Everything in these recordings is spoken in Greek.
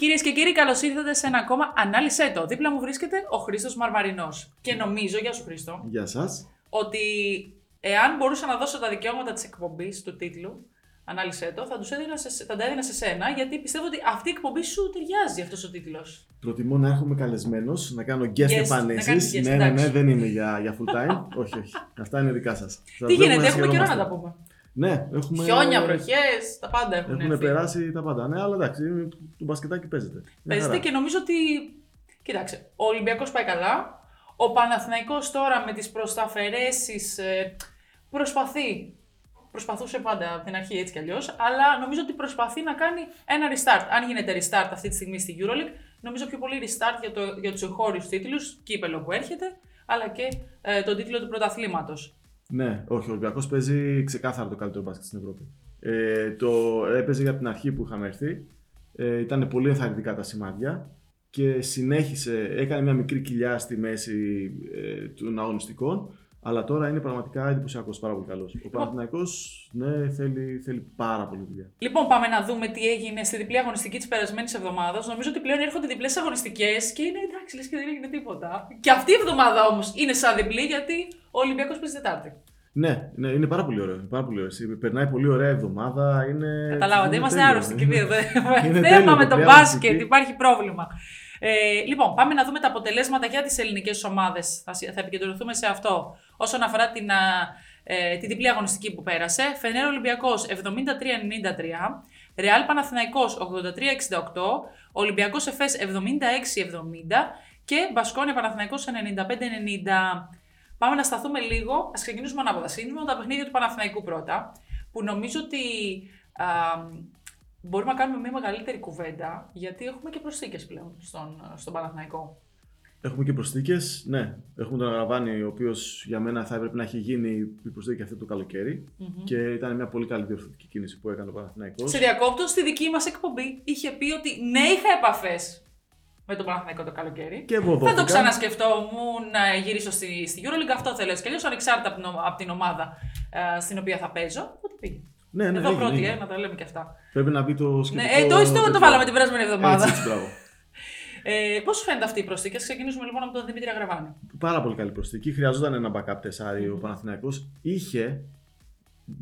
Κυρίες και κύριοι, καλώς ήρθατε σε ένα ακόμα Ανάλυσε το. Δίπλα μου βρίσκεται ο Χρήστος Μαρμαρινός. Και νομίζω, γεια σου Χρήστο, Γεια σας. ότι εάν μπορούσα να δώσω τα δικαιώματα της εκπομπής του τίτλου, Ανάλυσε το, θα, τους έδινα σε, θα τα έδινα σε σένα, γιατί πιστεύω ότι αυτή η εκπομπή σου ταιριάζει αυτός ο τίτλος. Προτιμώ να έρχομαι καλεσμένο, να κάνω guest, Guest, να εμφανίσει. κάνεις guest, Ναι, ναι, ναι, εντάξει. δεν είναι για, για full time. όχι, όχι. Αυτά είναι δικά σας. Τι γίνεται, έχουμε καιρό να τα πούμε. Ναι, έχουμε. Χιόνια, βροχές, τα πάντα έχουν Έχουν έρθει. περάσει τα πάντα. Ναι, αλλά εντάξει, το μπασκετάκι παίζεται. Μια Παίζεται χαρά. και νομίζω ότι. Κοίταξε, ο Ολυμπιακός πάει καλά. Ο Παναθηναϊκός τώρα με τις προσταφαιρέσει προσπαθεί. Προσπαθούσε πάντα από την αρχή έτσι κι αλλιώς, αλλά νομίζω ότι προσπαθεί να κάνει ένα restart. Αν γίνεται restart αυτή τη στιγμή στη Euroleague, νομίζω πιο πολύ restart για, το, για τους εγχώριους τίτλους, κύπελο που έρχεται, αλλά και ε, τον τίτλο του πρωταθλήματος. Ναι, όχι, ο Ολυμπιακός παίζει ξεκάθαρα το καλύτερο μπάσκετ στην Ευρώπη. Ε, το έπαιζε για την αρχή που είχαμε έρθει. Ε, ήταν πολύ ενθαρρυντικά τα σημάδια και συνέχισε, έκανε μια μικρή κοιλιά στη μέση ε, των αγωνιστικών. Αλλά τώρα είναι πραγματικά εντυπωσιακός, πάρα πολύ καλός. Ο Παναθηναϊκός, ναι, θέλει, θέλει πάρα πολύ δουλειά. Λοιπόν, πάμε να δούμε τι έγινε στη διπλή αγωνιστική της περασμένης εβδομάδας. Νομίζω ότι πλέον έρχονται διπλές αγωνιστικές και είναι εντάξει, λες και δεν έγινε τίποτα. Και αυτή η εβδομάδα όμως είναι σαν διπλή γιατί ο Ολυμπιακός παίζει Τετάρτη. Ναι, ναι, είναι πάρα πολύ ωραίο. είναι Πάρα πολύ ωραίο. Περνάει πολύ ωραία εβδομάδα. Είναι, Καταλάβατε, είναι είμαστε τέλειο. άρρωστοι και οι δύο. Είναι Θέμα τέλειο, με το παιδιά, μπάσκετ, μουσική. υπάρχει πρόβλημα. Ε, λοιπόν, πάμε να δούμε τα αποτελέσματα για τις ελληνικές ομάδες. Θα, συ- θα επικεντρωθούμε σε αυτό. Όσον αφορά την, α, ε, τη διπλή αγωνιστική που πέρασε, Φενέρ Ολυμπιακός 73-93, Ρεάλ Παναθηναϊκός 83-68, Ολυμπιακός Εφές 76-70 και Μπασκόνια Παναθηναϊκός 95-90. Πάμε να σταθούμε λίγο. Α ξεκινήσουμε ανάποδα. Σύντομα τα παιχνίδια του Παναθηναϊκού πρώτα. Που νομίζω ότι α, μπορούμε να κάνουμε μια μεγαλύτερη κουβέντα, γιατί έχουμε και προσθήκες πλέον στον, στον Παναθηναϊκό. Έχουμε και προσθήκες. Ναι, έχουμε τον Αγραβάνη, ο οποίος για μένα θα έπρεπε να έχει γίνει η προσθήκη αυτή το καλοκαιρι Και ήταν μια πολύ καλή διορθωτική κίνηση που έκανε ο Παναθηναϊκός. Σε διακόπτω, στη δική μας εκπομπή είχε πει ότι ναι, είχα επαφές με τον Παναθηναϊκό το καλοκαίρι. Και Θα βοδόθηκαν. το ξανασκεφτόμουν να γυρίσω στη, στη Euroleague. Αυτό θέλω έτσι κι αλλιώς, ανεξάρτητα από την, ομα- από την ομάδα ε, στην οποία θα παίζω. Οπότε πήγε. Ναι, ναι, Εδώ έγινε, πρώτη, έγινε. ε, να τα λέμε και αυτά. Πρέπει να μπει το Ναι, σχετικό... ε, το, το, το, τέτοιο. βάλαμε την περασμένη εβδομάδα. Έτσι, έτσι, μπράβο. Ε, Πώς σου φαίνεται αυτή η προσθήκη, Ας ξεκινήσουμε λοιπόν από τον Δημήτρη Αγραβάνη. Πάρα πολύ καλή προσθήκη. Χρειαζόταν ένα backup τεσάρι ο Παναθηναϊκός. Είχε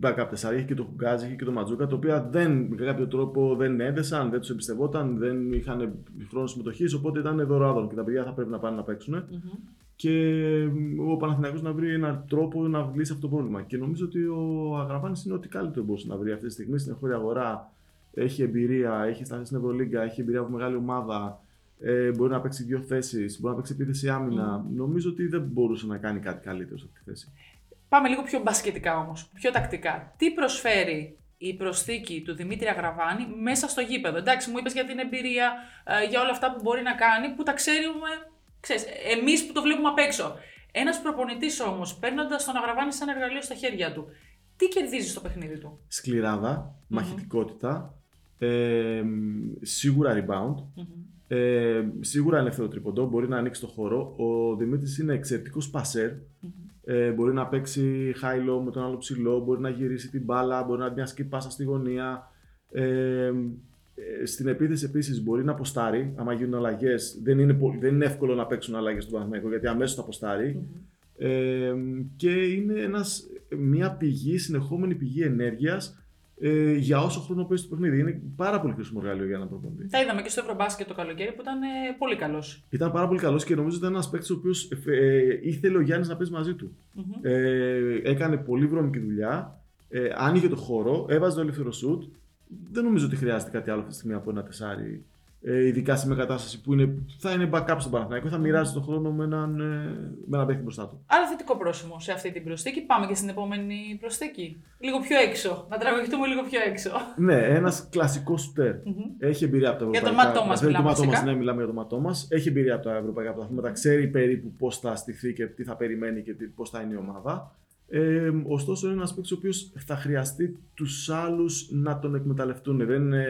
backup τεσάρι, είχε και το Χουγκάζι, είχε και το Ματζούκα, τα οποία δεν, με κάποιο τρόπο δεν έδεσαν, δεν τους εμπιστευόταν, δεν είχαν χρόνο συμμετοχής. Οπότε ήταν δωράδων και τα παιδιά θα πρέπει να πάνε να παίξουν. Και ο Παναθηναϊκός να βρει έναν τρόπο να λύσει αυτό το πρόβλημα. Και νομίζω ότι ο Αγραβάνης είναι ό,τι καλύτερο μπορούσε να βρει αυτή τη στιγμή στην εγχώρια αγορά. Έχει εμπειρία, έχει σταθεί στην Ευρωλίγκα, έχει εμπειρία από μεγάλη ομάδα. Ε, μπορεί να παίξει δύο θέσεις, μπορεί να παίξει επίθεση άμυνα. Νομίζω ότι δεν μπορούσε να κάνει κάτι καλύτερο σε αυτή τη θέση. Πάμε λίγο πιο μπασκετικά όμως, πιο τακτικά. Τι προσφέρει η προσθήκη του Δημήτρη Αγραβάνη μέσα στο γήπεδο; Εντάξει, μου είπες για την εμπειρία, ε, για όλα αυτά που μπορεί να κάνει, που τα ξέρουμε, ξέρεις, εμείς που το βλέπουμε απ' έξω. Ένας προπονητής όμως, παίρνοντας τον Αγραβάνη σαν εργαλείο στα χέρια του, τι κερδίζει στο παιχνίδι του; σκληράδα, μαχητικότητα, ε, σίγουρα rebound, ε, σίγουρα ελεύθερο τρίποντο, μπορεί να ανοίξει το χώρο. Ο Δημήτρης είναι εξαιρετικός πασέρ, ε, μπορεί να παίξει high low με τον άλλο ψηλό, μπορεί να γυρίσει την μπάλα, μπορεί να μια skip πάσα στη γωνία. Ε, ε, στην επίθεση επίσης μπορεί να αποστάρει. Άμα γίνουν αλλαγές, δεν, είναι πο- δεν είναι εύκολο να παίξουν αλλαγές στον Παναθηναϊκό γιατί αμέσως θα αποστάρει. Ε, και είναι ένας, μια πηγή, συνεχόμενη πηγή ενέργειας ε, για όσο χρόνο παίζει το παιχνίδι. Είναι πάρα πολύ χρήσιμο εργαλείο για έναν προπονητή. Τα είδαμε και στο Ευρωμπάσκετ το καλοκαίρι που ήταν ε, πολύ καλός. Ήταν πάρα πολύ καλός και νομίζω ότι ήταν ένας παίκτης ο οποίος ε, ήθελε ο Γιάννης να παίζει μαζί του. Ε, έκανε πολύ βρώμικη δουλειά. Ε, άνοιγε το χώρο, έβαζε το ελεύθερο σουτ. Δεν νομίζω ότι χρειάζεται κάτι άλλο αυτή τη στιγμή από ένα τεσάρι. Ε, ειδικά σε μια κατάσταση που είναι, θα είναι backup στον Παναθηναϊκό, θα μοιράζει τον χρόνο με έναν, ε, με έναν παίκτη μπροστά του. Άρα θετικό πρόσημο σε αυτή την προσθήκη. Πάμε και στην επόμενη προσθήκη. Λίγο πιο έξω. Να τραβηχτούμε λίγο πιο έξω. Ναι, ένας κλασικός σουτέρ. Έχει εμπειρία από τα Για τον ευρωπαϊκά. Ματ Τόμας Για τον μιλάμε Ματ Τόμας, φυσικά. Ναι, μιλάμε για τον Ματ Τόμας. Έχει εμπειρία από τα ευρωπαϊκά πρωταθλήματα. Ξέρει περίπου πώς θα στηθεί και τι θα περιμένει και πώς θα είναι η ομάδα. Ε, ωστόσο, είναι ένας παίκτης ο οποίος θα χρειαστεί τους άλλους να τον εκμεταλλευτούν. Δεν είναι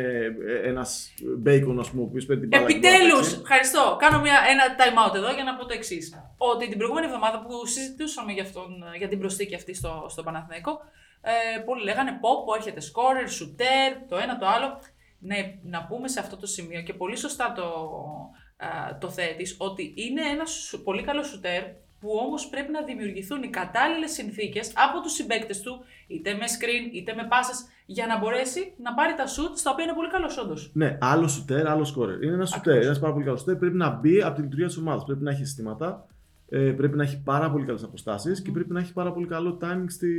ένας μπέικον, ας πούμε, ο οποίος παίρνει την μπάλα. και μπορεί να Επιτέλους! παίξει. Ευχαριστώ. Κάνω μια, ένα time out εδώ για να πω το εξής. Ότι την προηγούμενη εβδομάδα που συζητούσαμε για, αυτόν, για την προσθήκη αυτή στο, στο Παναθηναϊκό, ε, πολλοί λέγανε πω, πω έρχεται σκόρερ, σουτέρ, το ένα το άλλο. ναι, να πούμε σε αυτό το σημείο και πολύ σωστά το, α, το θέτεις, ότι είναι ένας πολύ καλός σουτέρ που όμως πρέπει να δημιουργηθούν οι κατάλληλες συνθήκες από τους συμπαίκτες του, είτε με screen, είτε με πάσες, για να μπορέσει να πάρει τα σουτ στα οποία είναι πολύ καλός όντως. Ναι, άλλο σουτέρ, άλλο σκόρερ. Είναι ένα σουτέρ, ένας πάρα πολύ καλός σουτέρ. Πρέπει να μπει από τη λειτουργία της ομάδας. Πρέπει να έχει συστήματα, ε, πρέπει να έχει πάρα πολύ καλές αποστάσεις και πρέπει να έχει πάρα πολύ καλό timing στη,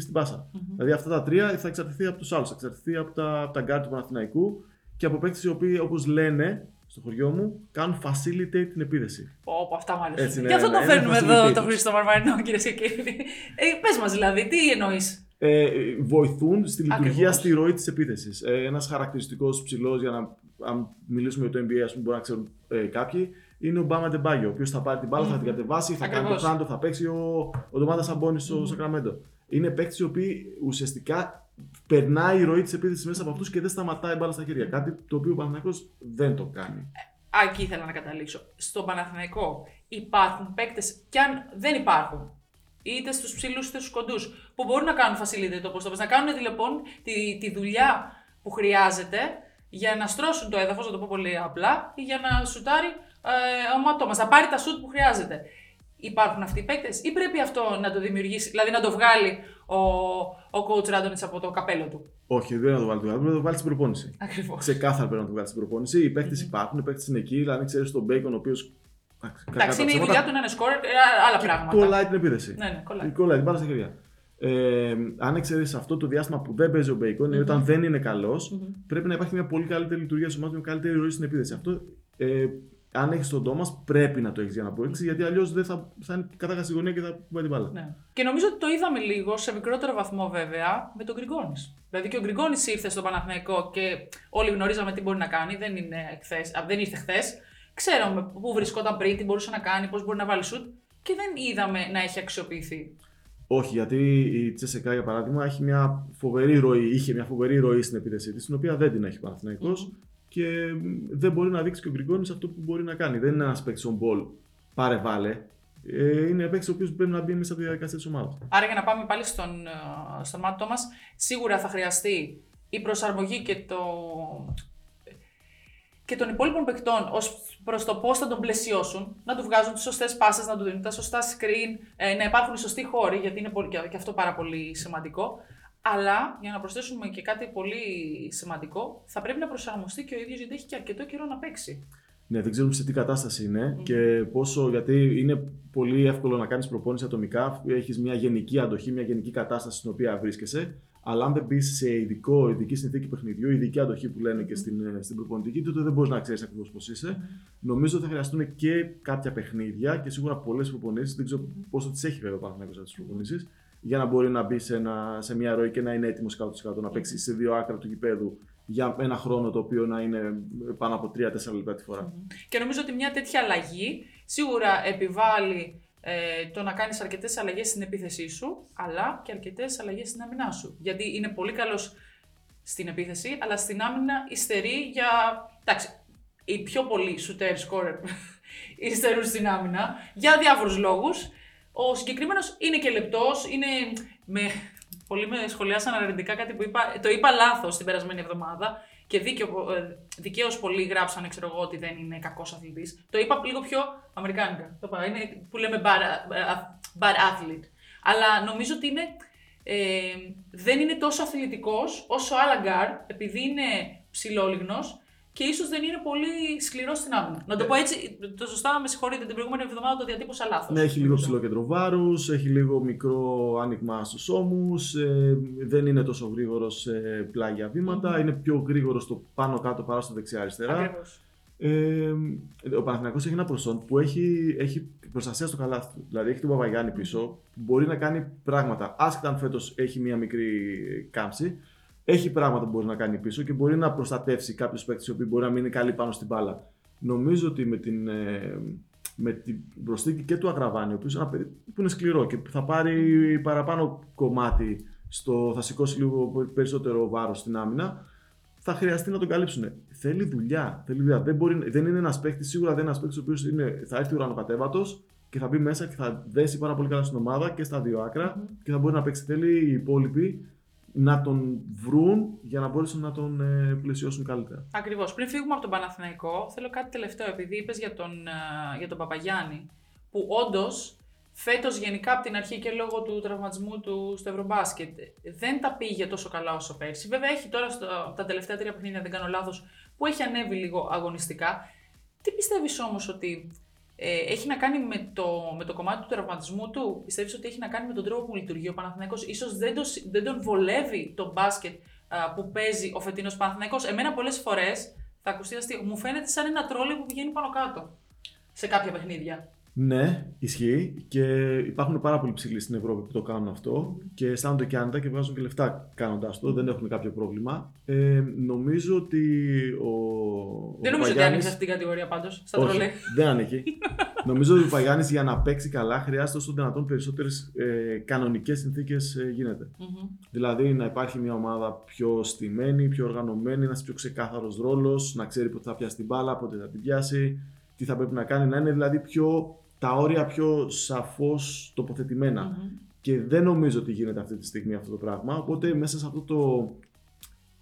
στην πάσα. Mm-hmm. Δηλαδή αυτά τα τρία θα εξαρτηθεί από τους άλλους. Θα εξαρτηθεί από τα, από τα guard του Παναθηναϊκού και από παίκτες οι οποίοι, όπως λένε στο χωριό μου, κάνουν facilitate την επίδεση. Όπω αυτά μου αρέσουν. Και αυτό το φέρνουμε εδώ το Χρήστο Μαρμαρινό, κυρίε και κύριοι. Ε, Πες μας δηλαδή, τι εννοείς; Ε, βοηθούν στη λειτουργία, Ακριβώς. στη ροή της επίθεσης. Ε, Ένας χαρακτηριστικός ψηλός, για να αν μιλήσουμε για το NBA, ας πούμε, μπορεί να ξέρουν ε, κάποιοι, είναι ο Μπάμα Ντεμπάγιο, ο οποίος θα πάρει την μπάλα, mm. θα την κατεβάσει, θα Ακριβώς. κάνει το φράντο, θα παίξει ο, ο Ντομάδα Σαμπόνι στο mm. Σακραμέντο. Είναι παίκτες οι οποίοι ουσιαστικά περνάει η ροή της επίθεσης μέσα από αυτούς και δεν σταματάει μπάλα στα χέρια. Κάτι το οποίο ο Παναθυναϊκό δεν το κάνει. Ε, εκεί ήθελα να καταλήξω. Στον Παναθηναϊκό υπάρχουν παίκτες, και αν δεν υπάρχουν, είτε στους ψηλούς είτε στους κοντούς, που μπορούν να κάνουν facility όπω το να κάνουν λοιπόν τη, τη δουλειά που χρειάζεται για να στρώσουν το έδαφος, να το πω πολύ απλά, ή για να σουτάρει ε, ο να πάρει τα σουτ που χρειάζεται. Υπάρχουν αυτοί οι παίκτες, ή πρέπει αυτό να το δημιουργήσει, δηλαδή να το βγάλει ο, ο coach Ράντονιτς από το καπέλο του. Όχι, δεν να το βάλει το καπέλο, να το βάλει στην προπόνηση. Ακριβώς. Ξεκάθαρα πρέπει να το βγάλει στην προπόνηση. Οι παίκτες mm-hmm. υπάρχουν, οι παίκτες είναι εκεί. Δηλαδή, ξέρεις τον Μπέικον, ο οποίο Εντάξει, είναι η δουλειά του να είναι σκόρερ, άλλα πράγματα. Κολλάει την επίθεση. Ναι, ναι, κολλάει. κολλάει την μπάλα στα χέρια. Ε, αν εξαιρέσεις αυτό το διάστημα που δεν παίζει ο Μπέικον, mm-hmm. όταν δεν είναι καλός, mm-hmm. πρέπει να υπάρχει μια πολύ καλύτερη λειτουργία της ομάδας με καλύτερη ροή στην επίθεση. Αυτό, ε, αν έχεις τον Τόμας, πρέπει να το έχεις για να αποδείξει, γιατί αλλιώς δεν θα, θα είναι κατά στη γωνία και θα πάει την μπάλα. Ναι. Και νομίζω ότι το είδαμε λίγο, σε μικρότερο βαθμό βέβαια, με τον Γκριγκόνης. Δηλαδή και ο Γκριγκόνης ήρθε στο Παναθηναϊκό και όλοι γνωρίζαμε τι μπορεί να κάνει. Δεν, είναι χθες, δεν ήρθε χθες. Ξέραμε πού βρισκόταν πριν, τι μπορούσε να κάνει, πώς μπορεί να βάλει σουτ και δεν είδαμε να έχει αξιοποιηθεί. Όχι, γιατί η Τσέσεκα για παράδειγμα έχει μια φοβερή ροή, είχε μια φοβερή ροή στην επίθεσή της, την οποία δεν την έχει ο mm. Και δεν μπορεί να δείξει και ο Γκριγκόνης αυτό που μπορεί να κάνει. Δεν είναι ένας παίκτης on ball, πάρε βάλε. Ε, είναι παίκτης ο οποίος πρέπει να μπει μέσα από τη διαδικασία της ομάδας. Άρα, για να πάμε πάλι στον, ε, στον μάτι μα, σίγουρα θα χρειαστεί η προσαρμογή και το, και των υπόλοιπων παικτών ως προς το πώς θα τον πλαισιώσουν, να του βγάζουν τις σωστές πάσες, να του δίνουν τα σωστά screen, ε, να υπάρχουν οι σωστοί χώροι, γιατί είναι πολύ, και αυτό πάρα πολύ σημαντικό. Αλλά για να προσθέσουμε και κάτι πολύ σημαντικό, θα πρέπει να προσαρμοστεί και ο ίδιος γιατί έχει και αρκετό καιρό να παίξει. Ναι, δεν ξέρουμε σε τι κατάσταση είναι και πόσο. Γιατί είναι πολύ εύκολο να κάνεις προπόνηση ατομικά. Έχεις μια γενική αντοχή, μια γενική κατάσταση στην οποία βρίσκεσαι. Αλλά αν δεν μπεις σε ειδικό, ειδική συνθήκη παιχνιδιού, ειδική αντοχή που λένε και στην, ε, στην προπονητική, τότε δεν μπορείς να ξέρεις ακριβώς πώς είσαι. Mm. Νομίζω ότι θα χρειαστούν και κάποια παιχνίδια και σίγουρα πολλές προπονήσεις. Δεν ξέρω πόσο τις έχει βέβαια πάνω από τις προπονήσεις, για να μπορεί να μπει σε, ένα, σε μια ροή και να είναι έτοιμος 100% να παίξει σε δύο άκρα του γηπέδου για ένα χρόνο το οποίο να είναι πάνω από 3-4 λεπτά τη φορά. Mm. Και νομίζω ότι μια τέτοια αλλαγή σίγουρα επιβάλλει ε, το να κάνεις αρκετές αλλαγές στην επίθεσή σου, αλλά και αρκετές αλλαγές στην άμυνά σου. Γιατί είναι πολύ καλός στην επίθεση, αλλά στην άμυνα υστερεί για. Εντάξει, οι πιο πολλοί shooter scorer υστερούν στην άμυνα για διάφορους λόγους. Ο συγκεκριμένος είναι και λεπτός, είναι. Με... Πολλοί με σχολιάσαν αρνητικά κάτι που είπα. Το είπα λάθος την περασμένη εβδομάδα και ε, δικαίως πολλοί γράψανε ξέρω εγώ, ότι δεν είναι κακός αθλητής. Το είπα λίγο πιο αμερικάνικα. Το είπα, είναι που λέμε bad, bad athlete. Αλλά νομίζω ότι είναι, ε, δεν είναι τόσο αθλητικός όσο άλλα γκάρ, επειδή είναι ψηλόλιγνος και ίσως δεν είναι πολύ σκληρό στην άμυνα. Να το πω έτσι, το σωστά με συγχωρείτε, την προηγούμενη εβδομάδα το διατύπωσα λάθος. Ναι, έχει λίγο ψηλό κέντρο βάρους, έχει λίγο μικρό άνοιγμα στους ώμους, ε, δεν είναι τόσο γρήγορος σε πλάγια βήματα, είναι πιο γρήγορος στο πάνω κάτω παρά στο δεξιά-αριστερά. Ε, ο Παναθηναϊκός έχει ένα προσόν που έχει, έχει προστασία στο καλάθι του. Δηλαδή έχει τον Παπαγιάννη πίσω, που μπορεί να κάνει πράγματα. Άσχετα αν φέτος έχει μία μικρή κάμψη, έχει πράγματα που μπορεί να κάνει πίσω και μπορεί να προστατεύσει κάποιους παίκτες οι οποίοι μπορεί να μείνει καλή πάνω στην μπάλα. Νομίζω ότι με την, ε, με την προσθήκη και του Αγραβάνη, ο οποίος είναι ένα παιδί που είναι σκληρό και θα πάρει παραπάνω κομμάτι, στο, θα σηκώσει λίγο περισσότερο βάρος στην άμυνα, θα χρειαστεί να τον καλύψουν. Θέλει δουλειά. Θέλει δουλειά. Δεν, μπορεί, δεν είναι ένας παίκτης, σίγουρα δεν είναι ένας παίκτης ο οποίος θα έρθει ουρανοκατέβατο και θα μπει μέσα και θα δέσει πάρα πολύ καλά στην ομάδα και στα δύο άκρα mm-hmm. και θα μπορεί να παίξει. Θέλει οι υπόλοιποι να τον βρουν για να μπορέσουν να τον ε, πλαισιώσουν καλύτερα. Ακριβώς. Πριν φύγουμε από τον Παναθηναϊκό, θέλω κάτι τελευταίο. Επειδή είπες για τον, ε, για τον Παπαγιάννη, που όντως φέτος γενικά από την αρχή και λόγω του τραυματισμού του στο Ευρωμπάσκετ δεν τα πήγε τόσο καλά όσο πέρσι. Βέβαια, έχει τώρα στο, τα τελευταία τρία παιχνίδια, δεν κάνω λάθος, που έχει ανέβει λίγο αγωνιστικά. Τι πιστεύεις όμως ότι ε, έχει να κάνει με το, με το κομμάτι του τραυματισμού του. Πιστεύεις ότι έχει να κάνει με τον τρόπο που λειτουργεί ο Παναθηναϊκός; Ίσως δεν, το, δεν τον βολεύει το μπάσκετ α, που παίζει ο φετινός Παναθηναϊκός; Εμένα πολλές φορές, θα ακουστεί αστείο, μου φαίνεται σαν ένα τρόλι που πηγαίνει πάνω κάτω σε κάποια παιχνίδια. Ναι, ισχύει και υπάρχουν πάρα πολλοί ψηλοί στην Ευρώπη που το κάνουν αυτό και αισθάνονται και άνετα και βγάζουν και λεφτά κάνοντα το. Δεν έχουν κάποιο πρόβλημα. Ε, νομίζω ότι ο. Δεν νομίζω ότι άνοιξε αυτή την κατηγορία πάντως στα τρολέ. Δεν ανήκει. νομίζω ότι ο Παγιάννης για να παίξει καλά χρειάζεται όσο δυνατόν περισσότερες ε, κανονικές συνθήκες ε, γίνεται. Mm-hmm. Δηλαδή να υπάρχει μια ομάδα πιο στημένη, πιο οργανωμένη, να είσαι πιο ξεκάθαρος ρόλος, να ξέρει πότε θα πιάσει την μπάλα, πότε θα την πιάσει, τι θα πρέπει να κάνει, να είναι δηλαδή πιο τα όρια πιο σαφώς Και δεν νομίζω ότι γίνεται αυτή τη στιγμή αυτό το πράγμα. Οπότε μέσα σε αυτό το,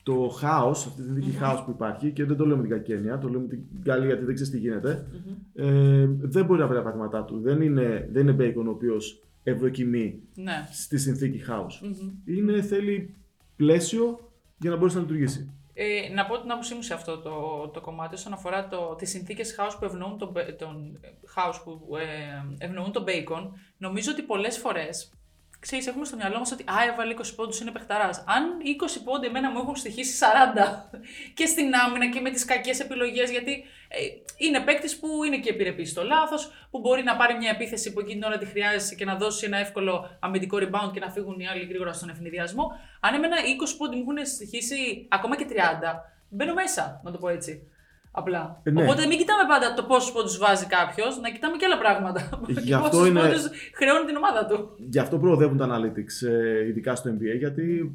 το χάος, αυτή την δική mm-hmm. που υπάρχει, και δεν το λέω με την κακή έννοια, το λέω με την καλή γιατί δεν ξέρεις τι γίνεται, ε, δεν μπορεί να βρει τα πατήματά του. Δεν είναι, δεν είναι Bacon ο οποίος ευδοκιμεί ναι. στη συνθήκη χάους. Είναι, θέλει πλαίσιο για να μπορέσει να λειτουργήσει. Ε, να πω την άποψή μου σε αυτό το, το κομμάτι όσον αφορά το, τις συνθήκες house που ευνοούν τον, τον, house που, ε, ευνοούν τον bacon. Νομίζω ότι πολλές φορές ξέρεις, έχουμε στο μυαλό μας ότι Α, έβαλε 20 πόντους, είναι παιχταράς. Αν 20 πόντοι εμένα μου έχουν στοιχήσει 40 και στην άμυνα και με τις κακές επιλογές, γιατί ε, είναι παίκτης που είναι και επιρρεπής στο λάθος, που μπορεί να πάρει μια επίθεση που εκείνη την ώρα τη χρειάζεσαι και να δώσει ένα εύκολο αμυντικό rebound και να φύγουν οι άλλοι γρήγορα στον ευνηδιασμό. Αν εμένα 20 πόντοι μου έχουν στοιχήσει ακόμα και 30, μπαίνω μέσα, να το πω έτσι. Απλά. Ε, ναι. Οπότε μην κοιτάμε πάντα το πόσους πόντους βάζει κάποιος, να κοιτάμε και άλλα πράγματα. Γι' αυτό είναι... πόντους χρεώνει την ομάδα του. Γι' αυτό προοδεύουν τα analytics, ε, ειδικά στο NBA, γιατί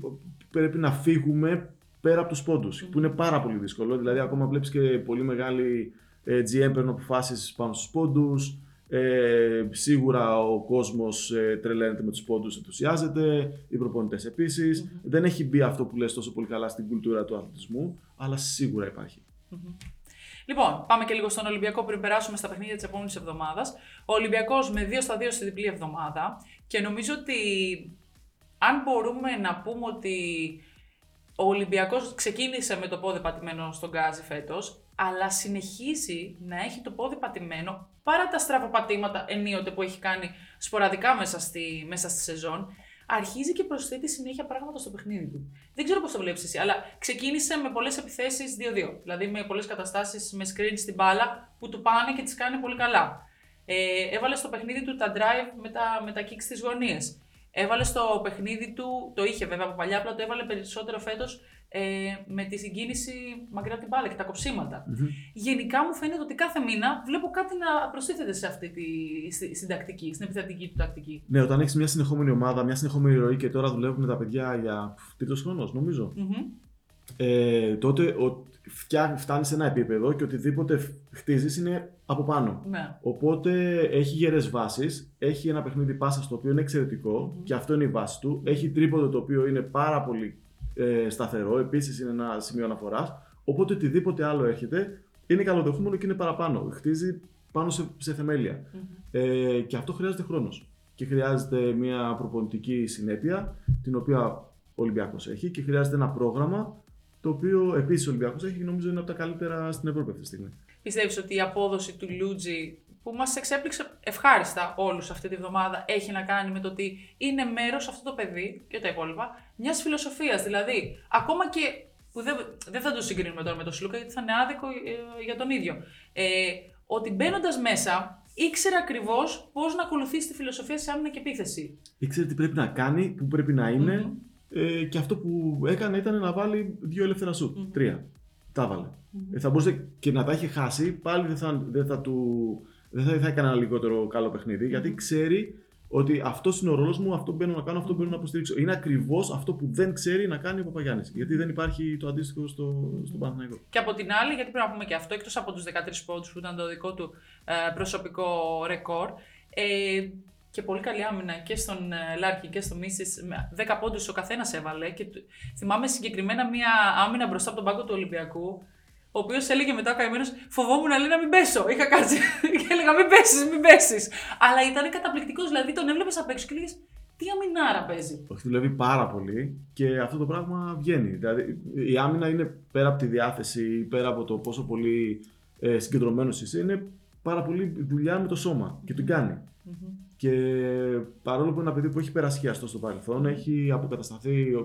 πρέπει να φύγουμε πέρα από τους πόντους, mm. που είναι πάρα πολύ δύσκολο. Δηλαδή, ακόμα βλέπεις και πολύ μεγάλη ε, GM παίρνουν αποφάσεις πάνω στους πόντους. Ε, σίγουρα ο κόσμος ε, τρελαίνεται με τους πόντους, ενθουσιάζεται. Οι προπονητές επίσης. Mm-hmm. Δεν έχει μπει αυτό που λες τόσο πολύ καλά στην κουλτούρα του αθλητισμού, αλλά σίγουρα υπάρχει. Mm-hmm. Λοιπόν, πάμε και λίγο στον Ολυμπιακό πριν περάσουμε στα παιχνίδια της επόμενης εβδομάδας. Ο Ολυμπιακός με 2 στα 2 στη διπλή εβδομάδα και νομίζω ότι αν μπορούμε να πούμε ότι ο Ολυμπιακός ξεκίνησε με το πόδι πατημένο στον Γκάζι φέτος, αλλά συνεχίζει να έχει το πόδι πατημένο παρά τα στραβοπατήματα ενίοτε που έχει κάνει σποραδικά μέσα στη, μέσα στη σεζόν αρχίζει και προσθέτει συνέχεια πράγματα στο παιχνίδι του. Δεν ξέρω πώς το βλέπεις εσύ, αλλά ξεκίνησε με πολλές επιθέσεις 2-2. Δηλαδή με πολλές καταστάσεις με screen στην μπάλα που του πάνε και τις κάνει πολύ καλά. Ε, έβαλες στο παιχνίδι του τα drive με τα, με τα kicks στι γωνίε. Έβαλες στο παιχνίδι του, το είχε βέβαια από παλιά, απλά το έβαλε περισσότερο φέτος ε, με τη συγκίνηση μακριά από την μπάλα και τα κοψιματα Γενικά μου φαίνεται ότι κάθε μήνα βλέπω κάτι να προστίθεται σε αυτή τη, στην τακτική, στην επιθετική του τακτική. Ναι, όταν έχεις μια συνεχόμενη ομάδα, μια συνεχόμενη ροή και τώρα δουλεύουμε τα παιδιά για τρίτος χρόνος, νομίζω. Ε, τότε ο, φτάνει σε ένα επίπεδο και οτιδήποτε χτίζεις είναι από πάνω. Ναι. Οπότε έχει γερές βάσεις, έχει ένα παιχνίδι πάσα το οποίο είναι και αυτό είναι η βάση του. Έχει τρίποδο το οποίο είναι πάρα πολύ ε, σταθερό, επίσης είναι ένα σημείο αναφοράς. Οπότε οτιδήποτε άλλο έρχεται είναι καλοδεχούμενο και είναι παραπάνω. Χτίζει πάνω σε, σε θεμελια Ε, και αυτό χρειάζεται χρόνος. Και χρειάζεται μια προπονητική συνέπεια, την οποία ο Ολυμπιακός έχει, και χρειάζεται ένα πρόγραμμα το οποίο επίσης ο Ολυμπιακός έχει και νομίζω είναι από τα καλύτερα στην Ευρώπη αυτή τη στιγμή. Πιστεύεις ότι η απόδοση του Λούτζι που μας εξέπληξε ευχάριστα όλους αυτή τη βδομάδα έχει να κάνει με το ότι είναι μέρος αυτό το παιδί και τα υπόλοιπα μιας φιλοσοφίας. Δηλαδή, ακόμα και που δεν, δεν θα το συγκρίνουμε τώρα με τον Σλούκα γιατί θα είναι άδικο ε, για τον ίδιο. Ε, ότι μπαίνοντας μέσα, ήξερε ακριβώς πώς να ακολουθήσει τη φιλοσοφία σε άμυνα και επίθεση. Ήξερε τι πρέπει να κάνει, πού πρέπει να ειναι ε, και αυτό που έκανε ήταν να βάλει δύο ελεύθερα σουτ. Τρία. Τα εβαλε Ε, θα μπορούσε και να τα έχει χάσει, πάλι δεν θα, δεν θα, του, δεν θα, θα έκανε ένα λιγότερο καλό παιχνίδι, γιατί ξέρει ότι αυτός είναι ο ρόλος μου, αυτό μπαίνω να κάνω, αυτό μπορώ να υποστηρίξω. Είναι ακριβώς αυτό που δεν ξέρει να κάνει ο Παπαγιάννης. Γιατί δεν υπάρχει το αντίστοιχο στο, στο Παναθηναϊκό. Και από την άλλη, γιατί πρέπει να πούμε και αυτό, εκτός από τους 13 πόντους που ήταν το δικό του ε, προσωπικό ρεκόρ, ε, και πολύ καλή άμυνα και στον ε, Λάρκη και στο Μίσης. 10 πόντους ο καθένας έβαλε. Και θυμάμαι συγκεκριμένα μία άμυνα μπροστά από τον πάγκο του Ολυμπιακού. Ο οποίος έλεγε μετά ο καημένος, φοβόμουν να λέει να μην πέσω. Είχα κάτσει και έλεγα μην πέσεις, μην πέσεις. Αλλά ήταν καταπληκτικός. Δηλαδή τον έβλεπες απ' έξω και έλεγες τι αμυνάρα παίζει. Όχι, δουλεύει πάρα πολύ και αυτό το πράγμα βγαίνει. Δηλαδή η άμυνα είναι πέρα από τη διάθεση, πέρα από το πόσο πολύ ε, συγκεντρωμένος είσαι, είναι πάρα πολύ δουλειά με το σώμα και την κάνει. Και παρόλο που είναι ένα παιδί που έχει περάσει στο παρελθόν, έχει αποκατασταθεί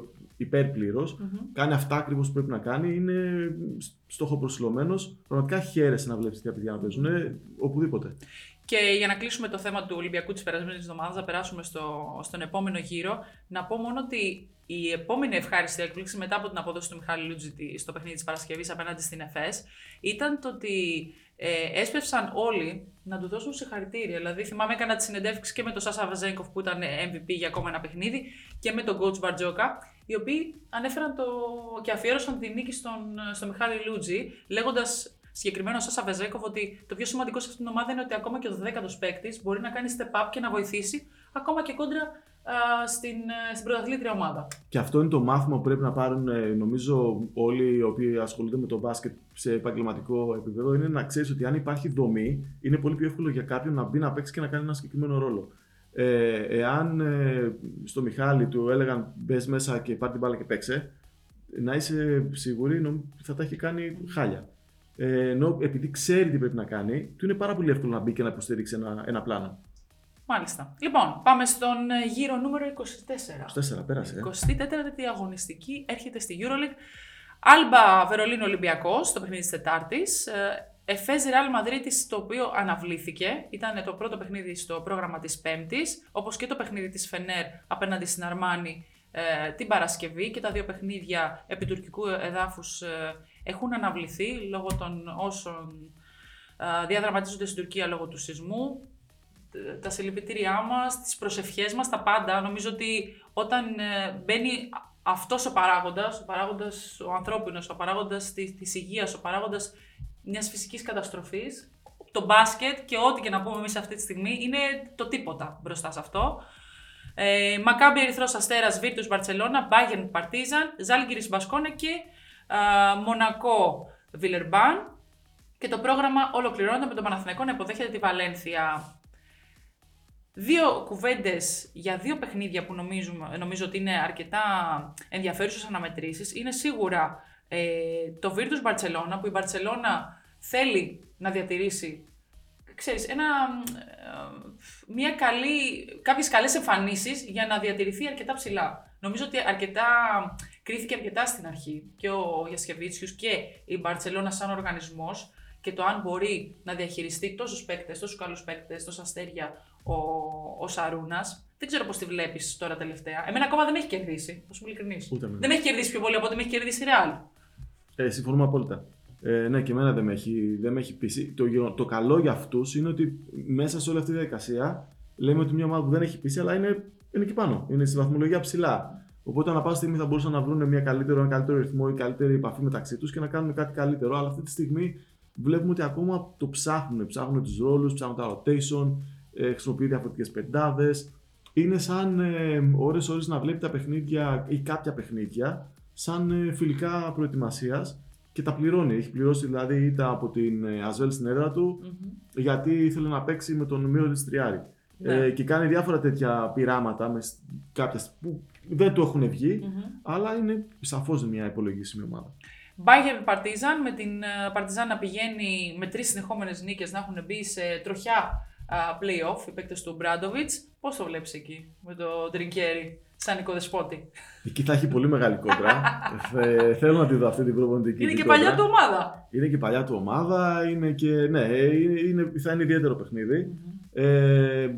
υπερπλήρως, κάνει αυτά ακριβώς που πρέπει να κάνει, είναι στόχο προσιλωμένο. Πραγματικά χαίρεσαι να βλέπεις τέτοια παιδιά να παίζουν οπουδήποτε. Και για να κλείσουμε το θέμα του Ολυμπιακού της περασμένης εβδομάδας, να περάσουμε στο, στον επόμενο γύρο. Να πω μόνο ότι η επόμενη ευχάριστη έκπληξη μετά από την απόδοση του Μιχάλη Λούτζη στο παιχνίδι της Παρασκευής απέναντι στην ΕΦΕΣ ήταν το ότι ε, έσπευσαν όλοι να του δώσουν συγχαρητήρια. Δηλαδή, θυμάμαι, έκανα τη συνεντεύξη και με τον Σάσα Βαζέγκοφ που ήταν MVP για ακόμα ένα παιχνίδι και με τον coach Μπαρτζόκα, οι οποίοι ανέφεραν το... και αφιέρωσαν τη νίκη στον, στο Μιχάλη Λούτζη, λέγοντας συγκεκριμένο ο Σάσα Βαζέγκοφ ότι το πιο σημαντικό σε αυτήν την ομάδα είναι ότι ακόμα και ο 12ο παίκτης μπορεί να κάνει step up και να βοηθήσει ακόμα και κόντρα στην, ε, στην πρωταθλήτρια ομάδα. Και αυτό είναι το μάθημα που πρέπει να πάρουν ε, νομίζω όλοι οι οποίοι ασχολούνται με το μπάσκετ σε επαγγελματικό επίπεδο είναι να ξέρεις ότι αν υπάρχει δομή είναι πολύ πιο εύκολο για κάποιον να μπει να παίξει και να κάνει ένα συγκεκριμένο ρόλο. Ε, εάν ε, στο Μιχάλη του έλεγαν μπες μέσα και πάρει την μπάλα και παίξε, να είσαι σίγουρη θα τα έχει κάνει χάλια. Ε, ενώ επειδή ξέρει τι πρέπει να κάνει, του είναι πάρα πολύ εύκολο να μπει και να υποστηρίξει ένα, ένα πλάνο. Μάλιστα. Λοιπόν, πάμε στον ε, γύρο νούμερο 24. 24, πέρασε. 24η αγωνιστική έρχεται στη Euroleague. Άλμπα Βερολίνο Ολυμπιακός, το παιχνίδι της Τετάρτης. Εφέζ Ρεάλ Μαδρίτης, το οποίο αναβλήθηκε. Ήταν το πρώτο παιχνίδι στο πρόγραμμα της Πέμπτης. Όπως και το παιχνίδι της Φενέρ απέναντι στην Αρμάνη ε, την Παρασκευή. Και τα δύο παιχνίδια επί τουρκικού εδάφους ε, έχουν αναβληθεί λόγω των όσων ε, διαδραματίζονται στην Τουρκία λόγω του σεισμού τα συλληπιτήριά μας, τις προσευχές μας, τα πάντα. Νομίζω ότι όταν ε, μπαίνει αυτός ο παράγοντας, ο παράγοντας ο ανθρώπινος, ο παράγοντας της, της υγείας, ο παράγοντας μιας φυσικής καταστροφής, το μπάσκετ και ό,τι και να πούμε εμείς αυτή τη στιγμή είναι το τίποτα μπροστά σε αυτό. Ε, Μακάμπι Ερυθρός Αστέρας, Βίρτους Μπαρσελόνα, Μπάγεν Παρτίζαν, Ζάλγκυρη Μπασκόνα και Μονακό Βιλερμπάν. Και το πρόγραμμα ολοκληρώνεται με τον Παναθηναϊκό να υποδέχεται τη Βαλένθια. Δύο κουβέντες για δύο παιχνίδια που νομίζουμε, νομίζω ότι είναι αρκετά ενδιαφέρουσες αναμετρήσεις. Είναι σίγουρα ε, το Virtus Barcelona, που η Barcelona θέλει να διατηρήσει ξέρεις, ένα, ε, μια καλή, κάποιες καλές εμφανίσεις για να διατηρηθεί αρκετά ψηλά. Νομίζω ότι αρκετά, κρίθηκε αρκετά στην αρχή και ο Γιασκεβίτσιους και η Μπαρτσελώνα σαν οργανισμός και το αν μπορεί να διαχειριστεί τόσους παίκτες, τόσους καλούς παίκτες, τόσα αστέρια ο, ο Σαρούνας. Δεν ξέρω πώς τη βλέπεις τώρα τελευταία. Εμένα ακόμα δεν με έχει κερδίσει. Θα σου ειλικρινής. Δεν με έχει κερδίσει πιο πολύ από ότι με έχει κερδίσει η Ρεάλ. Ε, συμφωνούμε απόλυτα. Ε, ναι, και εμένα δεν με έχει, δεν με έχει πείσει. Το, το καλό για αυτούς είναι ότι μέσα σε όλη αυτή τη διαδικασία λέμε ότι μια ομάδα που δεν έχει πείσει, αλλά είναι, είναι εκεί πάνω. Είναι στη βαθμολογία ψηλά. Οπότε, ανά πάσα στιγμή θα μπορούσαν να βρουν μια καλύτερο, ένα καλύτερο ρυθμό ή καλύτερη επαφή μεταξύ τους και να κάνουν κάτι καλύτερο. Αλλά αυτή τη στιγμή βλέπουμε ότι ακόμα το ψάχνουν. Ψάχνουν τους ρόλους, ψάχνουν τα rotation, ε, χρησιμοποιεί διαφορετικές πεντάδες. Είναι σαν ε, ώρες να βλέπει τα παιχνίδια ή κάποια παιχνίδια σαν ε, φιλικά προετοιμασίας και τα πληρώνει. Έχει πληρώσει δηλαδή είτε από την ε, Ασβέλ στην έδρα του, γιατί ήθελε να παίξει με τον Μύρο τη Τριάρη. Ναι. Ε, και κάνει διάφορα τέτοια πειράματα μες κάποιες που δεν του έχουν αλλά είναι σαφώς μια υπολογίσιμη ομάδα. Bayern Partizan με την Partizan να πηγαίνει με τρεις συνεχόμενες νίκες να έχουν μπει σε τροχιά playoff, οι παίκτες του Μπράντοβιτς. Πώς το βλέπεις εκεί με το Τρινκέρι σαν οικοδεσπότη; Εκεί θα έχει πολύ μεγάλη κόντρα. ε, θέλω να τη δω αυτή την προπονητική. Είναι και παλιά του ομάδα. Είναι και παλιά του ομάδα. Είναι και, ναι, είναι, θα είναι ιδιαίτερο Ε,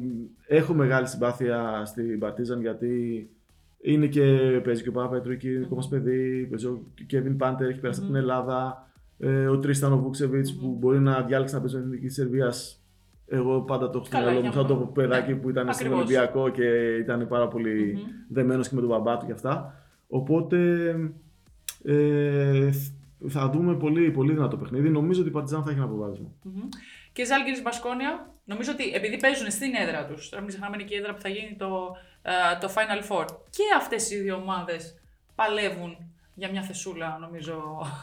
έχω μεγάλη συμπάθεια στην Παρτίζαν γιατί είναι και, παίζει και ο Παπαπέτρου εκεί, είναι mm-hmm. παιδί. Παίζει ο Κέβιν Πάντερ, έχει περάσει από την Ελλάδα. Ε, ο Τρίστανο Βούξεβιτ που μπορεί να διάλεξει να παίζει με την εθνική της Σερβίας εγώ πάντα το έχω στο μυαλό μου σαν το παιδάκι ναι, που ήταν στον Ολυμπιακό και ήταν πάρα πολύ mm-hmm. δεμένος και με τον μπαμπά του και αυτά. Οπότε ε, θα δούμε πολύ, πολύ δυνατό παιχνίδι. Νομίζω ότι η Παρτιζάν θα έχει ένα προβάδισμα. Mm-hmm. Και Ζάλγκη Μπασκόνια. Νομίζω ότι επειδή παίζουν στην έδρα τους, τώρα μην ξεχνάμε είναι και η έδρα που θα γίνει το, ε, το Final Four, και αυτές οι δύο ομάδες παλεύουν για μια θεσούλα, νομίζω,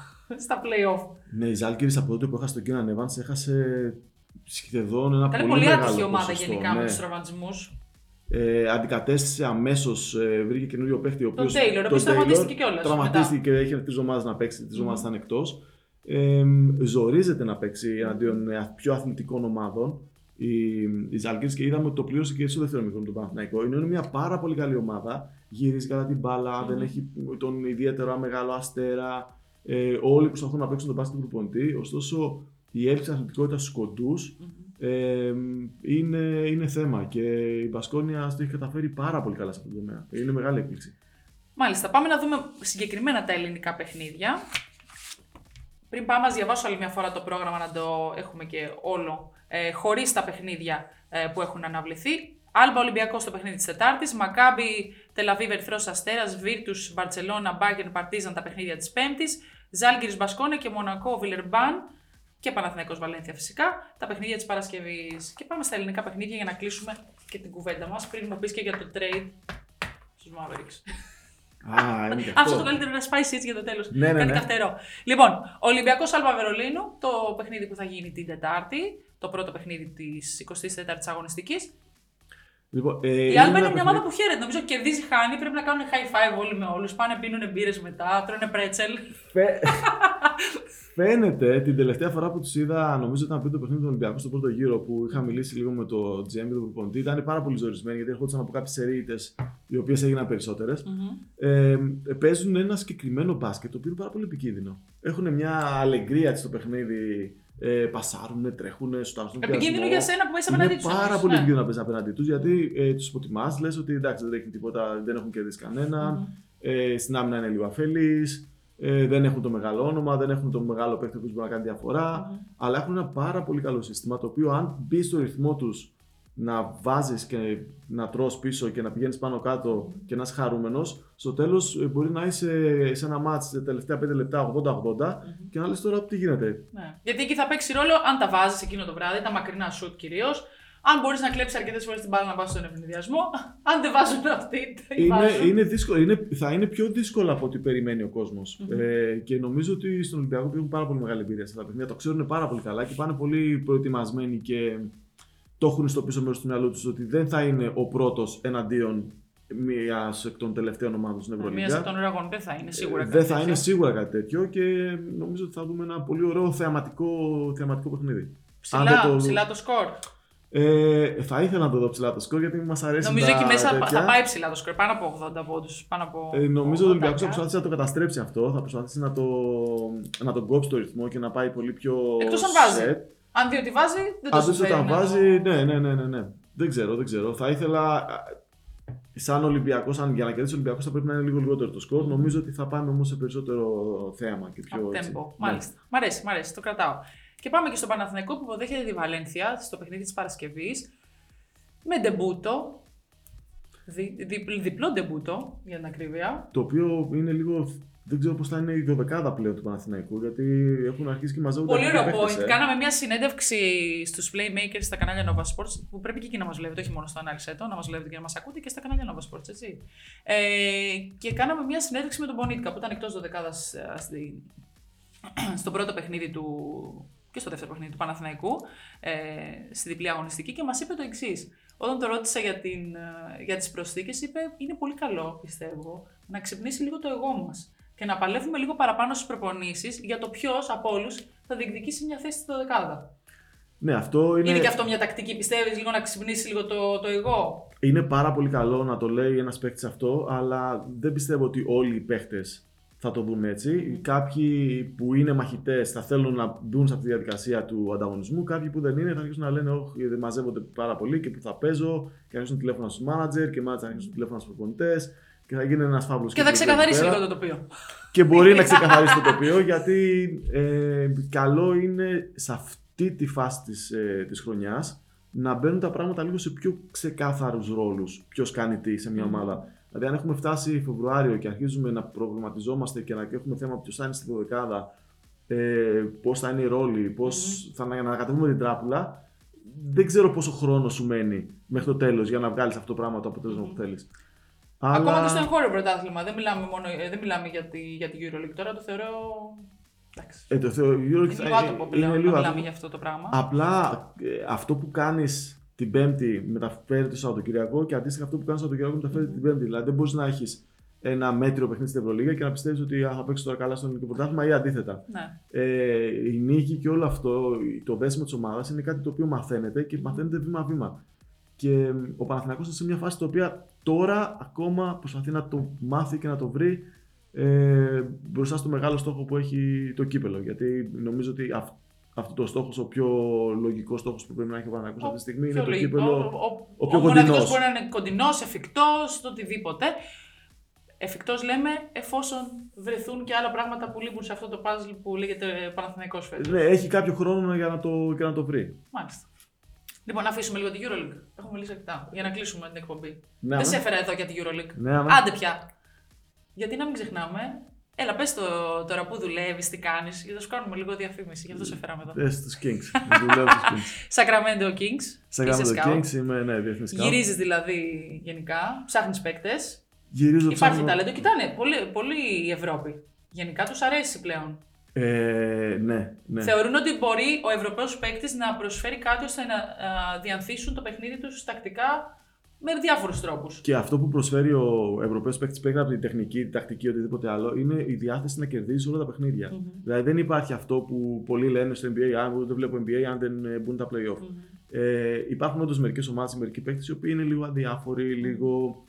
στα playoff. Ναι, η Ζάλγκη από τότε που έχασε τον Κίναν Evans έχασε σχεδόν ένα Ήταν πολύ, πολύ μεγάλο άτυχη ομάδα ποσοστό, γενικά ναι. με τους τραυματισμούς. Ε, αντικατέστησε αμέσως, ε, βρήκε καινούριο παίχτη. Ο Τον οποίος- Taylor, ο τον οποίος τραυματίστηκε Taylor, κιόλας Τραυματίστηκε και είχε τρει εβδομάδε να παίξει, τρει εβδομάδε ήταν εκτός. Ε, ζορίζεται να παίξει εναντίον ε, πιο αθλητικών ομάδων η, η Ζαλγκύρης και είδαμε ότι το πλήρωσε και στο δεύτερο μικρό του Παναθηναϊκό. Είναι μια πάρα πολύ καλή ομάδα. Γυρίζει καλά την μπάλα, δεν έχει τον ιδιαίτερο μεγάλο αστέρα. Ε, όλοι προσπαθούν να παίξουν τον μπάσκετ του προπονητή. Ωστόσο, η έλλειψη αθλητικότητας στους κοντούς ε, είναι, είναι θέμα και η Μπασκόνια το έχει καταφέρει πάρα πολύ καλά σε αυτό το τομέα. Είναι μεγάλη έκπληξη. Μάλιστα, πάμε να δούμε συγκεκριμένα τα ελληνικά παιχνίδια. Πριν πάμε, να διαβάσω άλλη μια φορά το πρόγραμμα να το έχουμε και όλο ε, χωρίς τα παιχνίδια ε, που έχουν αναβληθεί. Άλμπα Ολυμπιακός στο παιχνίδι της Τετάρτης. Μακάμπι Τελαβίβ Ερθρό Αστέρας. Βίρτους Μπαρσελόνα Μπάγκερ Παρτίζαν τα παιχνίδια της Πέμπτης. Ζάλγκυρης Μπασκόνε και Μονακό Βιλερμπάν. Και Παναθηναϊκός Βαλένθια φυσικά. Τα παιχνίδια της Παρασκευής. Και πάμε στα ελληνικά παιχνίδια για να κλείσουμε και την κουβέντα μας. Πριν μου πεις και για το trade στου Mavericks. Α, είναι και Αυτό αυτό. το καλύτερο είναι να σπάσεις έτσι για το τέλος. Ναι, ναι, Κάτι ναι. καυτερό. Λοιπόν, Ολυμπιακός Άλβα Βερολίνου, το παιχνίδι που θα γίνει την Τετάρτη. Το πρώτο παιχνίδι της 24η αγωνιστικής. Λοιπόν, ε, Η είναι Άλβα ένα είναι μια ομάδα παιχνίδι- που χαίρεται. Νομίζω κερδίζει, χάνει. Πρέπει να κάνουν high five όλοι με όλους. Πάνε, πίνουν μπύρες μετά, τρώνε πρέτσελ. Φαι- Φαίνεται την τελευταία φορά που τους είδα, νομίζω ήταν πριν το παιχνίδι του Ολυμπιακού στο πρώτο γύρο που είχα μιλήσει λίγο με το GM και τον προπονητή. Ήταν πάρα πολύ ζορισμένοι γιατί ερχόντουσαν από κάποιες σερείτε οι οποίες έγιναν περισσότερες. Ε, παίζουν ένα συγκεκριμένο μπάσκετ το οποίο είναι πάρα πολύ επικίνδυνο. Έχουν μια αλεγκρία στο παιχνίδι. Ε, πασάρουν, τρέχουν, στο στον Επικίνδυνο για σένα που είσαι Είναι απέναντί τους. πάρα πολύ επικίνδυνο να παίζει απέναντί τους γιατί ε, τους υποτιμάς, λες ότι εντάξει δεν έχουν τίποτα, δεν έχουν κερδίσει κανέναν. Ε, στην άμυνα είναι λίγο αφελεί. Ε, δεν έχουν το μεγάλο όνομα, δεν έχουν το μεγάλο παίκτη που μπορεί να κάνει διαφορά. Αλλά έχουν ένα πάρα πολύ καλό σύστημα το οποίο αν μπει στο ρυθμό τους να βάζεις και να τρως πίσω και να πηγαίνεις πάνω κάτω και να είσαι χαρούμενος, στο τέλος μπορεί να είσαι σε ένα μάτς τα τελευταία 5 λεπτά 80-80 και να λες τώρα τι γίνεται. Ναι. Γιατί εκεί θα παίξει ρόλο αν τα βάζεις εκείνο το βράδυ, τα μακρινά σουτ κυρίως. Αν μπορείς να κλέψεις αρκετές φορές την μπάλα να πα στον ευνηδιασμό. Αν δεν βάζουν αυτοί, τα Είναι, βάζουν. είναι δύσκολο, είναι, θα είναι πιο δύσκολο από ό,τι περιμένει ο κοσμο Ε, και νομίζω ότι στον Ολυμπιακό που έχουν πάρα πολύ μεγάλη εμπειρία στα παιχνίδια, το ξέρουν πάρα πολύ καλά και πάνε πολύ προετοιμασμένοι και το έχουν στο πίσω μέρος του μυαλού τους ότι δεν θα είναι ο πρώτος εναντίον μιας εκ των τελευταίων ομάδων στην Μία εκ Ευρωλίγα. των ραγών δεν θα είναι σίγουρα Ε, κάτι δεν θα τέτοιο. είναι σίγουρα κάτι τέτοιο και νομίζω ότι θα δούμε ένα πολύ ωραίο θεαματικό, θεαματικό παιχνίδι. Αν Ψηλά, δεν το- ψηλά το σκορ. Ε, θα ήθελα να το δω ψηλά το σκορ γιατί μας αρέσει Νομίζω τα εκεί μέσα τέτοια. θα πάει ψηλά το σκορ. Πάνω από 80 πόντους. Πάνω από. Ε, νομίζω ότι ο 80 Ολυμπιακός θα κάτι. προσπαθήσει να το καταστρέψει αυτό. Θα προσπαθήσει να, το, να τον κόψει το ρυθμό και να πάει πολύ πιο. Εκτός αν βάζει. set. Αν δει ότι βάζει, δεν το Αν δεν συμφέρει όταν να το- βάζει, ναι, ναι, ναι, ναι, ναι. Δεν ξέρω, δεν ξέρω. Θα ήθελα. α, Σαν Ολυμπιακός, αν για να κερδίσει ο Ολυμπιακός θα πρέπει να είναι λίγο λιγότερο το σκορ. Νομίζω ότι θα πάμε όμως σε περισσότερο θέαμα και πιο. Up έτσι. tempo. Ναι. Μάλιστα. Μ' αρέσει, μ' αρέσει, το κρατάω. Και πάμε και στο Παναθηναϊκό που υποδέχεται τη Βαλένθια στο παιχνίδι της Παρασκευής. Με ντεμπούτο. Δι, δι- διπλό ντεμπούτο για την ακρίβεια. Το οποίο είναι λίγο. Δεν ξέρω πώς θα είναι η δωδεκάδα πλέον του Παναθηναϊκού, γιατί έχουν αρχίσει και μαζεύονται. Πολύ ωραίο αρκετοί point. παίκτες, ε. Κάναμε μια συνέντευξη στους Playmakers στα κανάλια Nova Sports, που πρέπει και εκεί να μας βλέπετε, όχι μόνο στο ανάλυση το, να μας βλέπετε και να μας ακούτε και στα κανάλια Nova Sports, έτσι. Ε, και κάναμε μια συνέντευξη με τον Μπονίτκα που ήταν εκτός δωδεκάδας στη, στο πρώτο παιχνίδι του και στο δεύτερο παιχνίδι του Παναθηναϊκού, ε, στη διπλή αγωνιστική και μας είπε το εξής. Όταν το ρώτησα για, την, ε, για τις προσθήκες, είπε είναι πολύ καλό, πιστεύω, να ξυπνήσει λίγο το εγώ μας και να παλεύουμε λίγο παραπάνω στις προπονήσεις για το ποιος από όλους θα διεκδικήσει μια θέση στη δεκάδα. Ναι, αυτό είναι. Είναι και αυτό μια τακτική, πιστεύεις, λίγο να ξυπνήσεις λίγο το, το εγώ; Είναι πάρα πολύ καλό να το λέει ένας παίκτης αυτό, αλλά δεν πιστεύω ότι όλοι οι παίχτε θα το δουν έτσι. Κάποιοι που είναι μαχητές θα θέλουν να μπουν σε αυτή τη διαδικασία του ανταγωνισμού. Κάποιοι που δεν είναι θα αρχίσουν να λένε: Όχι, δεν μαζεύονται πάρα πολύ και που θα παίζω. Και θα αρχίσουν τηλέφωνα στους μάνατζερ και μάνατζερ θα αρχίσουν τηλέφωνα στους προπονητές. Και θα γίνει ένας φαύλος Και θα ξεκαθαρίσει λίγο το τοπίο. και μπορεί να ξεκαθαρίσει το τοπίο γιατί ε, καλό είναι σε αυτή τη φάση της, ε, της χρονιάς να μπαίνουν τα πράγματα λίγο σε πιο ξεκάθαρους ρόλους. Ποιος κάνει τι σε μια ομάδα. Δηλαδή, αν έχουμε φτάσει Φεβρουάριο και αρχίζουμε να προβληματιζόμαστε και να και έχουμε θέμα ποιος θα είναι στη δωδεκάδα, ε, πώς θα είναι οι ρόλοι, πώς θα να- να ανακατεύουμε την τράπουλα, δεν ξέρω πόσο χρόνος σου μένει μέχρι το τέλος για να βγάλεις αυτό το πράγμα το αποτέλεσμα που θέλεις. Ακόμα Αλλά... και στο εγχώριο πρωτάθλημα. Δεν μιλάμε, μόνο, ε, δεν μιλάμε για, τη, για την EuroLeague. Τώρα το θεωρώ. Εντάξει. Ε, το θεωρώ είναι λίγο άτομο πλέον να μιλάμε για αυτό το πράγμα. Απλά ε, αυτό που κάνεις την Πέμπτη μεταφέρει το Σαββατοκυριακό και αντίστοιχα αυτό που κάνεις το Σαββατοκυριακό μεταφέρει mm-hmm. την Πέμπτη. Δηλαδή δεν μπορείς να έχεις ένα μέτριο παιχνίδι στην Ευρωλίγα και να πιστεύεις ότι θα παίξει τώρα καλά στο ελληνικό πρωτάθλημα ή αντίθετα. Ναι. Ε, η νίκη και όλο αυτό, το δέσιμο τη ομάδα είναι κάτι το οποίο μαθαίνεται και μαθαίνεται βήμα-βήμα. Και ο Παναθηναϊκός είναι σε μια φάση την οποία τώρα ακόμα προσπαθεί να το μάθει και να το βρει ε, μπροστά στο μεγάλο στόχο που έχει το κύπελο. Γιατί νομίζω ότι αυ, αυτό το στόχος, ο πιο λογικός στόχος που πρέπει να έχει ο Παναθηναϊκός αυτή τη στιγμή είναι το κύπελο. Ο, ο, ο, πιο ο κοντινός. μπορεί να είναι κοντινός, εφικτός, το οτιδήποτε. Εφικτός λέμε εφόσον βρεθούν και άλλα πράγματα που λείπουν σε αυτό το puzzle που λέγεται Παναθηναϊκός φέτος. Ναι, έχει κάποιο χρόνο για να το, για να το βρει. Μάλιστα. Λοιπόν, να αφήσουμε λίγο την Euroleague. Έχουμε μιλήσει αρκετά για να κλείσουμε την εκπομπή. Ναι, Δεν σε έφερα εδώ για την Euroleague. Ναι, Άντε πια. Γιατί να μην ξεχνάμε. Έλα, πες το τώρα που δουλεύεις, τι κάνεις, γιατί θα σου κάνουμε λίγο διαφήμιση. Γι' αυτό σε φέραμε εδώ. Πες στου Kings. Δουλεύω στου Kings. Sacramento Kings. Sacramento Kings, είμαι ναι, διεθνή Γυρίζεις δηλαδή γενικά, ψάχνεις παίκτες. Γυρίζω Υπάρχει ταλέντο. Κοιτάνε, πολύ, πολύ η Ευρώπη. Γενικά τους αρέσει πλέον. Ε, ναι, ναι. Θεωρούν ότι μπορεί ο Ευρωπαίος παίκτης να προσφέρει κάτι ώστε να διανθίσουν το παιχνίδι τους τακτικά με διάφορους τρόπους. Και αυτό που προσφέρει ο Ευρωπαίος παίκτης πέρα από την τεχνική, την τακτική, οτιδήποτε άλλο, είναι η διάθεση να κερδίζει όλα τα παιχνίδια. Mm-hmm. Δηλαδή δεν υπάρχει αυτό που πολλοί λένε στο NBA, αν δεν βλέπω NBA, αν δεν ε, μπουν τα playoff. Mm-hmm. Ε, υπάρχουν όντως μερικές ομάδες, μερικοί παίκτες, οι οποίοι είναι λίγο αδιάφοροι, λίγο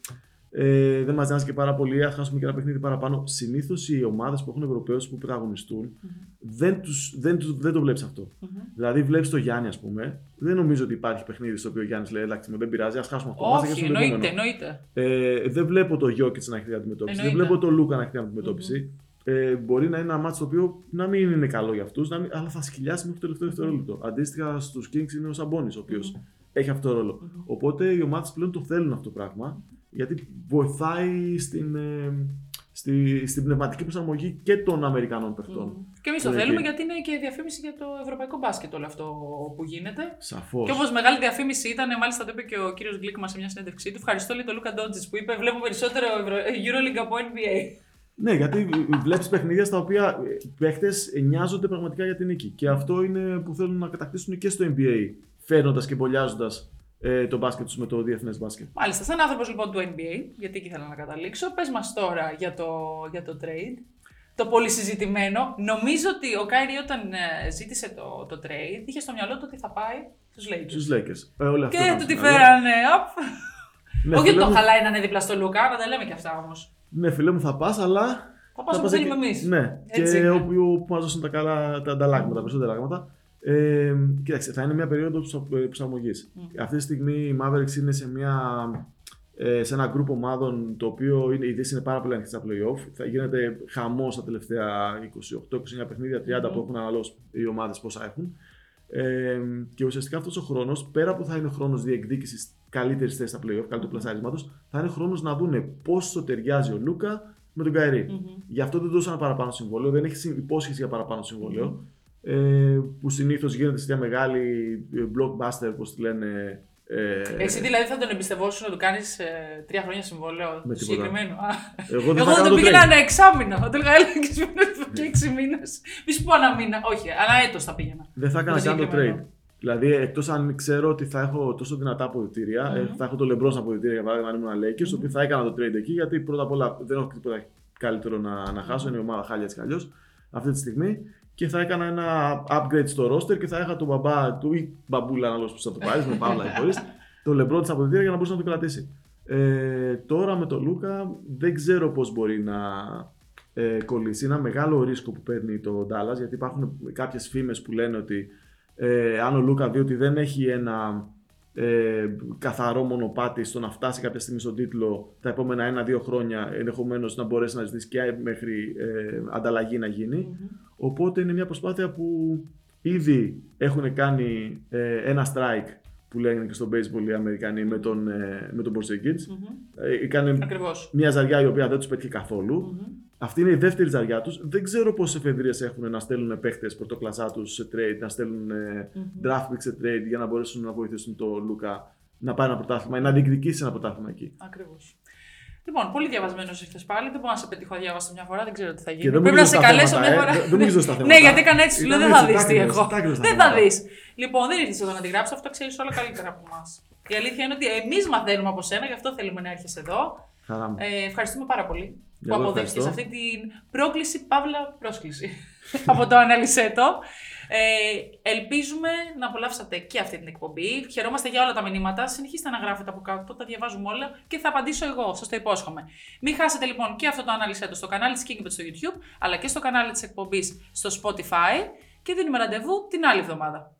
ε, δεν μας νοιάζει και πάρα πολύ, αν χάσουμε και ένα παιχνίδι παραπάνω. Συνήθως οι ομάδες που έχουν Ευρωπαίους που πρωταγωνιστούν mm-hmm. δεν, τους, δεν, τους, δεν το βλέπεις αυτό. Mm-hmm. Δηλαδή, βλέπεις το Γιάννη, ας πούμε. Δεν νομίζω ότι υπάρχει παιχνίδι στο οποίο ο Γιάννης λέει: Εντάξει, δεν πειράζει, ας χάσουμε αυτό. Όχι, εννοείται, εννοείται. Ε, δεν βλέπω το Γιώκητς να έχει την αντιμετώπιση. Εννοείται. Δεν βλέπω το Λούκα να έχει την αντιμετώπιση. Mm-hmm. Ε, μπορεί να είναι ένα μάτσο το οποίο να μην είναι καλό για αυτούς, αλλά θα σκυλιάσει μέχρι το τελευταίο δευτερόλεπτο. Αντίστοιχα στους Kings είναι ο Σαμπόνι, ο οποίος έχει αυτό το ρόλο. Οπότε οι ομάδες πλέον το θέλουν αυτό το πράγμα γιατί βοηθάει στην, ε, στη, στην πνευματική προσαρμογή και των Αμερικανών παιχτών. Mm. Και εμείς το θέλουμε γιατί είναι και διαφήμιση για το ευρωπαϊκό μπάσκετ όλο αυτό που γίνεται. Σαφώς. Και όπως μεγάλη διαφήμιση ήταν, μάλιστα το είπε και ο κύριος Γκλίκ μα σε μια συνέντευξή του. Ευχαριστώ λίγο τον Λούκα Ντότζη που είπε: Βλέπω περισσότερο Euroleague από NBA. Ναι, γιατί βλέπεις παιχνίδια στα οποία παίχτες νοιάζονται πραγματικά για την νίκη. Και αυτό είναι που θέλουν να κατακτήσουν και στο NBA, φέρνοντας και μπολιάζοντας ε, το μπάσκετ τους με το διεθνές μπάσκετ. Μάλιστα. Σαν άνθρωπος λοιπόν του NBA, γιατί εκεί ήθελα να καταλήξω, πες μας τώρα για το, για το trade. Το πολύ συζητημένο. Νομίζω ότι ο Κάιρι όταν ε, ζήτησε το, το trade είχε στο μυαλό του ότι θα πάει στους Lakers. Στους Lakers. Ε, και του τη φέρανε. Ναι, Όχι ότι το χαλάει να είναι δίπλα στο Λουκά, να τα λέμε και αυτά όμως. Ναι, φίλε μου, θα πας, αλλά. Θα πας όπου θέλουμε εμείς. Ναι, Έτσι και όπου μας δώσουν τα καλά τα ανταλλάγματα, τα περισσότερα πράγματα. Ε, κοίταξε, θα είναι μια περίοδο προσαρμογή. Mm. Αυτή τη στιγμή η Mavericks είναι σε, μια, ε, σε ένα group ομάδων το οποίο είναι, η είναι πάρα πολύ ανοιχτή στα playoff. Θα γίνεται χαμός τα τελευταία 28-29 παιχνίδια, 30 mm. που έχουν αναλώσει οι ομάδες πόσα έχουν. Ε, και ουσιαστικά αυτός ο χρόνος, πέρα που θα είναι χρόνος διεκδίκησης καλύτερης θέσης στα playoff, καλύτερου πλασάρισματος, θα είναι χρόνος να δούνε πόσο ταιριάζει ο Λούκα με τον Καϊρή. Mm-hmm. Γι' αυτό δεν δώσανε παραπάνω συμβόλαιο, δεν έχει υπόσχεση για παραπάνω συμβόλαιο. Mm-hmm ε, που συνήθως γίνεται σε μια μεγάλη ε, blockbuster, όπως τη λένε. Ε, Εσύ δηλαδή θα τον εμπιστευόσουν να του κάνεις ε, τρία χρόνια συμβόλαιο με συγκεκριμένο; Εγώ δεν Εγώ θα, τον πήγαινα ένα εξάμεινο. Θα του έλεγα και έξι μήνες. Μη σου πω ένα μήνα. Όχι, ένα έτος θα πήγαινα. Δεν θα έκανα καν το trade. Δηλαδή, εκτός αν ξέρω ότι θα έχω τόσο δυνατά αποδητήρια, mm-hmm. θα έχω το λεμπρός αποδητήρια για παράδειγμα, αν ήμουν Lakers, mm-hmm. ότι θα έκανα το trade εκεί, γιατί πρώτα απ' όλα δεν έχω τίποτα καλύτερο να, να χάσω. Είναι η ομάδα χάλια έτσι κι αλλιώς αυτή τη στιγμή και θα έκανα ένα upgrade στο roster και θα είχα τον μπαμπά του ή μπαμπούλα να που θα το πάρει με παύλα ή χωρίς, το λεμπρό της αποδητήρια για να μπορούσε να το κρατήσει. Ε, τώρα με τον Λούκα δεν ξέρω πώς μπορεί να ε, κολλήσει. Είναι ένα μεγάλο ρίσκο που παίρνει το Dallas γιατί υπάρχουν κάποιες φήμες που λένε ότι ε, αν ο Λούκα δει ότι δεν έχει ένα ε, καθαρό μονοπάτι στο να φτάσει κάποια στιγμή στον τίτλο τα επόμενα ένα-δύο χρόνια ενδεχομένως να μπορέσει να ζητήσει και μέχρι ε, ανταλλαγή να γίνει. Mm-hmm. Οπότε είναι μια προσπάθεια που ήδη έχουν κάνει ε, ένα strike που λένε και στο baseball οι Αμερικανοί με τον, ε, με τον Porzingis. Mm-hmm. Ε, μια ζαριά η οποία δεν τους πέτυχε καθόλου. Mm-hmm. Αυτή είναι η δεύτερη ζαριά τους. Δεν ξέρω πόσες εφεδρείες έχουν να στέλνουν παίχτε πρωτοκλασσά τους σε trade, να στέλνουν mm-hmm. draft pick σε trade για να μπορέσουν να βοηθήσουν το Λούκα να πάει ένα πρωτάθλημα ή να διεκδικήσει ένα πρωτάθλημα εκεί. Ακριβώς. Λοιπόν, πολύ διαβασμένος ήρθε πάλι. Δεν μπορώ να σε πετύχω διάβαστο μια φορά, δεν ξέρω τι θα γίνει. Και δεν Πρέπει να σε νομίζω στα καλέσω μια θέματα, φορά. ε. Δεν νομίζω στα θέματα. ναι, γιατί έκανα έτσι, σου λέω δεν θα Ήταν δεις έτσι, τι τα έχω. άκρες, τα άκρες στα Δεν θα θέματα. δεις. Λοιπόν, δεν ήρθες εδώ να τη γράψω, αυτό ξέρεις όλα καλύτερα από εμάς. Η αλήθεια είναι ότι εμείς μαθαίνουμε από σένα, γι' αυτό θέλουμε να έρχεσαι εδώ. Χαρά μου. Ε, ευχαριστούμε πάρα πολύ που Εγώ αποδέχτηκε ευχαριστώ. αυτή την πρόκληση, παύλα πρόσκληση από το Αναλυσέτο. Ε, ελπίζουμε να απολαύσατε και αυτή την εκπομπή. Χαιρόμαστε για όλα τα μηνύματα. Συνεχίστε να γράφετε από κάτω, τα διαβάζουμε όλα και θα απαντήσω εγώ, σας το υπόσχομαι. Μην χάσετε λοιπόν και αυτό το Αναλυσέτο στο κανάλι της Kickbet στο YouTube, αλλά και στο κανάλι της εκπομπής στο Spotify και δίνουμε ραντεβού την άλλη εβδομάδα.